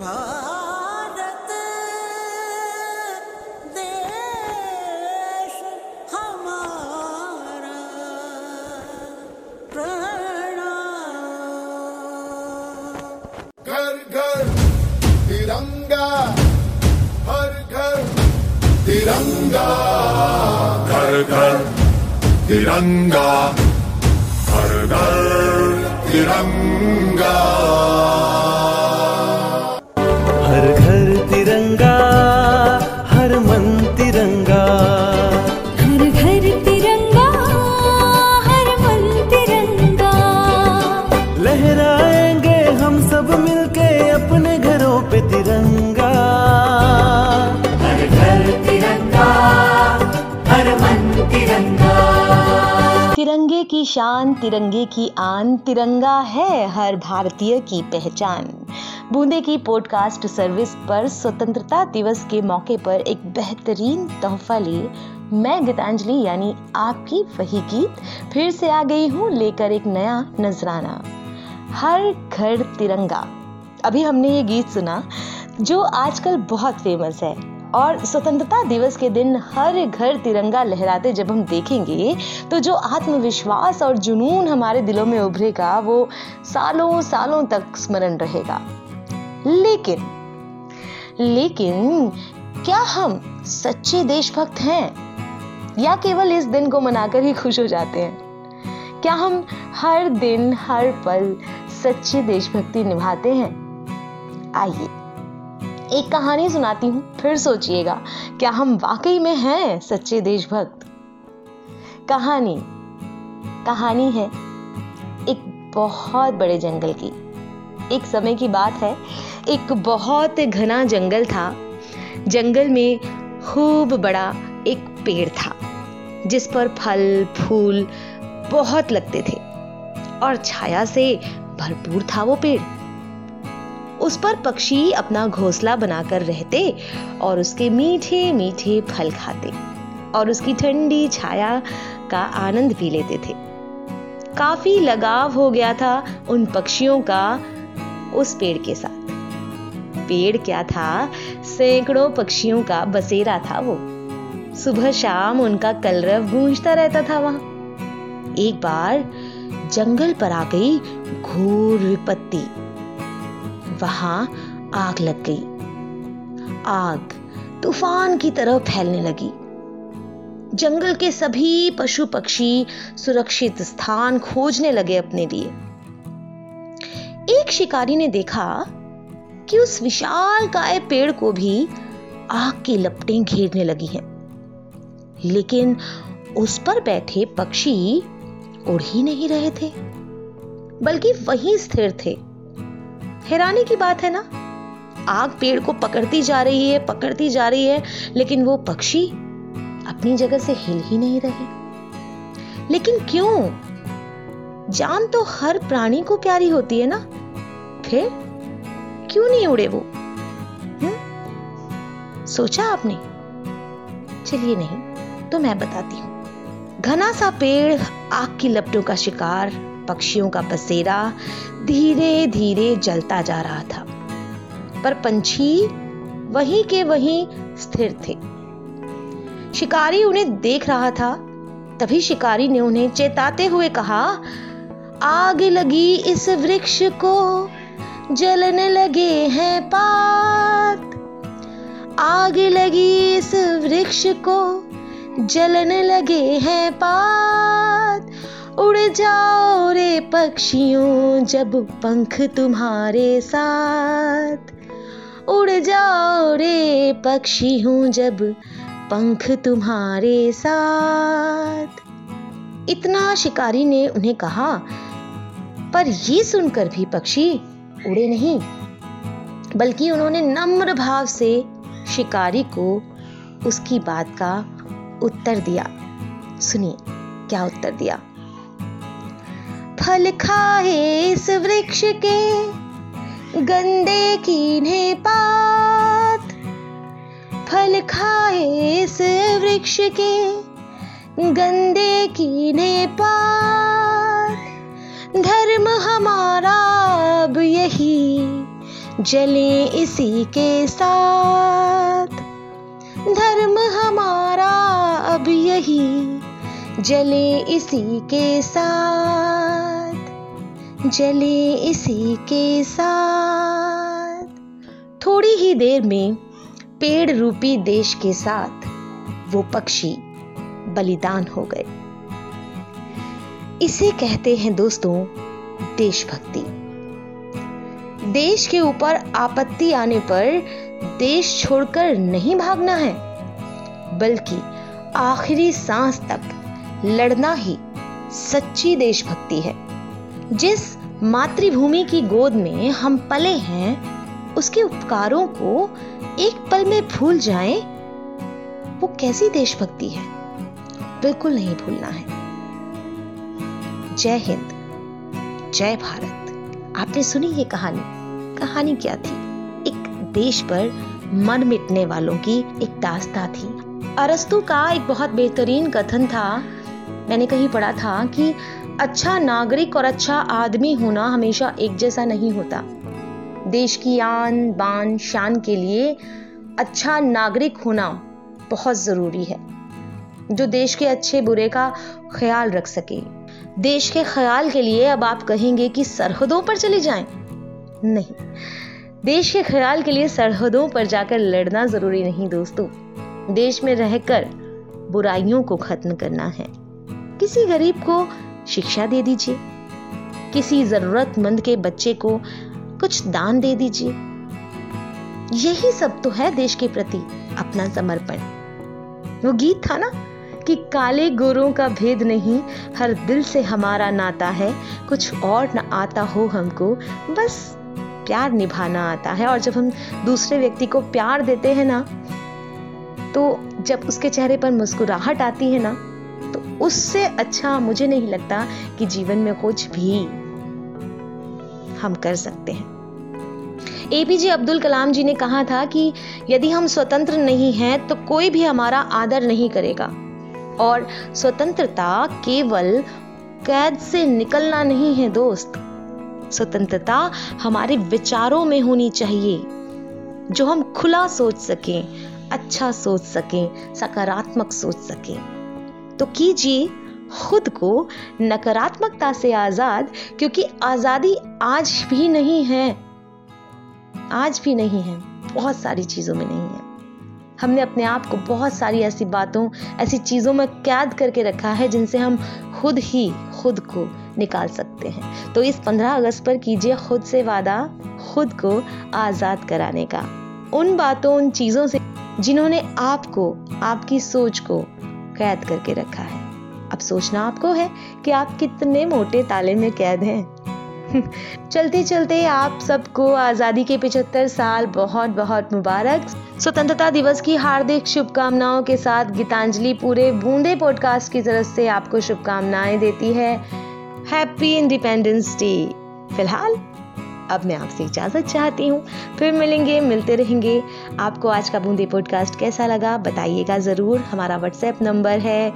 भारत देश हमारा प्रणाम। घर घर तिरंगा हर घर तिरंगा। घर घर तिरंगा। हर घर तिरंगा। शान तिरंगे की आन तिरंगा है हर भारतीय की पहचान। बूंदे की पॉडकास्ट सर्विस पर स्वतंत्रता दिवस के मौके पर एक बेहतरीन तोहफा लिए मैं गीतांजलि, यानी आपकी वही गीत। फिर से आ गई हूँ लेकर एक नया नजराना। हर घर तिरंगा। अभी हमने ये गीत सुना, जो आजकल बहुत फ़ेमस है। और स्वतंत्रता दिवस के दिन हर घर तिरंगा लहराते जब हम देखेंगे तो जो आत्मविश्वास और जुनून हमारे दिलों में उभरेगा, वो सालों सालों तक स्मरण रहेगा। लेकिन लेकिन, क्या हम सच्चे देशभक्त हैं? या केवल इस दिन को मनाकर ही खुश हो जाते हैं? क्या हम हर दिन, हर पल सच्ची देशभक्ति निभाते हैं? आइए एक कहानी सुनाती हूँ, फिर सोचिएगा, क्या हम वाकई में हैं, सच्चे देशभक्त? कहानी। कहानी है एक बहुत बड़े जंगल की। एक समय की बात है, एक बहुत घना जंगल था। जंगल में खूब बड़ा एक पेड़ था, जिस पर फल, फूल बहुत लगते थे, और छाया से भरपूर था वो पेड़। उस पर पक्षी अपना घोंसला बनाकर रहते और उसके मीठे मीठे फल खाते और उसकी ठंडी छाया का आनंद भी लेते थे। काफ़ी लगाव हो गया था उन पक्षियों का उस पेड़ के साथ। पेड़ क्या था? सैकड़ों पक्षियों का बसेरा था वो। सुबह शाम उनका कलरव गूंजता रहता था वहाँ। एक बार जंगल पर आ गई घोर विपत्ति। वहाँ आग लग गई। आग तूफ़ान की तरह फैलने लगी। जंगल के सभी पशु पक्षी सुरक्षित स्थान खोजने लगे अपने लिए। एक शिकारी ने देखा कि उस विशाल काय पेड़ को भी आग की लपटें घेरने लगी हैं। लेकिन उस पर बैठे पक्षी उड़ ही नहीं रहे थे, बल्कि वहीं स्थिर थे। हैरानी की बात है ना? आग पेड़ को पकड़ती जा रही है, पकड़ती जा रही है, लेकिन वो पक्षी अपनी जगह से हिल ही नहीं रहे। लेकिन क्यों? जान तो हर प्राणी को प्यारी होती है ना? फिर क्यों नहीं उड़े वो? हुँ? सोचा आपने? चलिए नहीं तो मैं बताती हूँ। घना सा पेड़ आग की लपटों का शिकार पक्षियों का बसेरा धीरे धीरे जलता जा रहा था। पर पंछी वहीं के वहीं स्थिर थे। शिकारी उन्हें देख रहा था। तभी शिकारी ने उन्हें चेताते हुए कहा, आग लगी इस वृक्ष को, जलने लगे हैं पात। आग लगी इस वृक्ष को, जलने लगे हैं पात। उड़ जाओ रे पक्षियों, जब पंख तुम्हारे साथ। उड़ जाओ रे पक्षी हूँ जब पंख तुम्हारे साथ। इतना शिकारी ने उन्हें कहा, पर ये सुनकर भी पक्षी उड़े नहीं। बल्कि उन्होंने नम्र भाव से शिकारी को उसकी बात का उत्तर दिया। सुनिए, क्या उत्तर दिया? फल खाए इस वृक्ष के गंदे कीन्हे पात। फल खाए इस वृक्ष के गंदे कीने पात। धर्म हमारा अब यही, जले इसी के साथ। धर्म हमारा अब यही, जले इसी के साथ। जले इसी के साथ। थोड़ी ही देर में पेड़ रूपी देश के साथ वो पक्षी बलिदान हो गए। इसे कहते हैं दोस्तों, देशभक्ति। देश के ऊपर आपत्ति आने पर देश छोड़कर नहीं भागना है, बल्कि आखिरी सांस तक लड़ना ही सच्ची देशभक्ति है, जिस मातृभूमि की गोद में हम पले हैं उसके उपकारों को एक पल में भूल जाएँ, वो कैसी देशभक्ति है? बिल्कुल नहीं भूलना है। जय हिंद जय भारत। आपने सुनी ये कहानी? कहानी क्या थी? एक देश पर मन मिटने वालों की एक दास्ता थी। अरस्तु का एक बहुत बेहतरीन कथन था। मैंने कहीं पढ़ा था कि अच्छा नागरिक और अच्छा आदमी होना हमेशा एक जैसा नहीं होता। देश की आन बान शान के लिए अच्छा नागरिक होना बहुत ज़रूरी है, जो देश के अच्छे बुरे का ख्याल रख सके। देश के ख्याल के लिए अब आप कहेंगे कि सरहदों पर चले जाएँ। नहीं, देश के ख्याल के लिए सरहदों पर जाकर लड़ना ज़रूरी नहीं दोस्तों। देश में रहकर बुराइयों को खत्म करना है। किसी गरीब को शिक्षा दे दीजिए। किसी जरूरतमंद के बच्चे को कुछ दान दे दीजिए। यही सब तो है देश के प्रति अपना समर्पण। वो गीत था ना कि काले गोरों का भेद नहीं, हर दिल से हमारा नाता है। कुछ और न आता हो हमको, बस प्यार निभाना आता है। और जब हम दूसरे व्यक्ति को प्यार देते हैं ना तो जब उसके चेहरे पर मुस्कुराहट आती है ना उससे अच्छा मुझे नहीं लगता कि जीवन में कुछ भी हम कर सकते हैं। एपीजे अब्दुल कलाम जी ने कहा था कि यदि हम स्वतंत्र नहीं हैं तो कोई भी हमारा आदर नहीं करेगा। और स्वतंत्रता केवल कैद से निकलना नहीं है दोस्त। स्वतंत्रता हमारे विचारों में होनी चाहिए, जो हम खुला सोच सकें अच्छा सोच सकें, सकारात्मक सोच सकें। तो कीजिए खुद को नकारात्मकता से आज़ाद, क्योंकि आज़ादी आज भी नहीं है। आज भी नहीं है। बहुत सारी चीज़ों में नहीं है। हमने अपने आप को बहुत सारी ऐसी बातों, ऐसी चीज़ों में कैद करके रखा है, जिनसे हम खुद ही, खुद को निकाल सकते हैं। तो इस 15 अगस्त पर कीजिए खुद से वादा, खुद को आज़ाद कराने का। उन बातों, उन चीज़ों से जिन्होंने आपको, आपकी सोच को कैद करके रखा है। अब सोचना आपको है कि आप कितने मोटे ताले में कैद हैं। चलते चलते आप सबको आज़ादी के 75 साल बहुत बहुत मुबारक। स्वतंत्रता दिवस की हार्दिक शुभकामनाओं के साथ गीतांजलि पूरे बूंदे पॉडकास्ट की तरफ़ से आपको शुभकामनाएँ देती है। Happy independence day. फ़िलहाल अब मैं आपसे इजाज़त चाहती हूँ। फिर मिलेंगे, मिलते रहेंगे। आपको आज का बूंदे पॉडकास्ट कैसा लगा बताइएगा ज़रूर। हमारा व्हाट्सएप नंबर है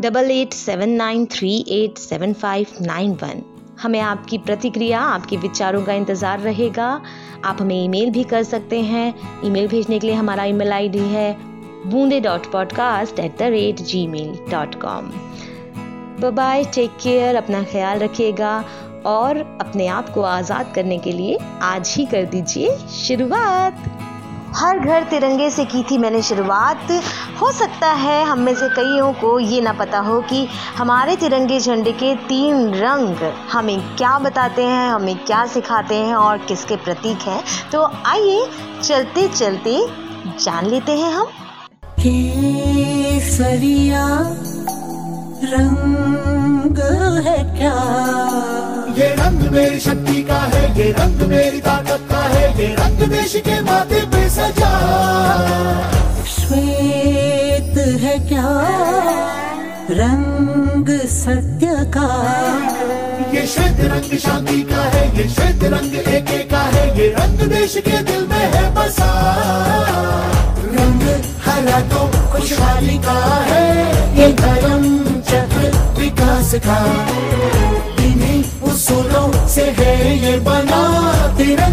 double eight seven nine three eight seven five nine one हमें आपकी प्रतिक्रिया, आपके विचारों का इंतज़ार रहेगा। आप हमें ईमेल भी कर सकते हैं। ईमेल भेजने के लिए हमारा ईमेल आईडी है Boonde dot podcast at the rate Gmail dot com bye take care अपना ख्याल रखिएगा। और अपने आप को आज़ाद करने के लिए आज ही कर दीजिए शुरुआत। हर घर तिरंगे से की थी मैंने शुरुआत। हो सकता है हम में से कईयों को ये ना पता हो कि हमारे तिरंगे झंडे के तीन रंग हमें क्या बताते हैं हमें क्या सिखाते हैं और किसके प्रतीक हैं। तो आइए चलते चलते जान लेते हैं हम। केसरिया रंग है क्या? ये रंग मेरी शक्ति का है ये रंग मेरी ताकत का है ये रंग देश के माथे पे सजा। श्वेत है क्या? रंग सत्य का? ये श्वेत रंग शांति का है ये श्वेत रंग एके का है ये रंग देश के दिल में है बसा। रंग हरा तो खुशहाली का है ये धर्म का इन्हीं उसूलों से है ये बना हमारा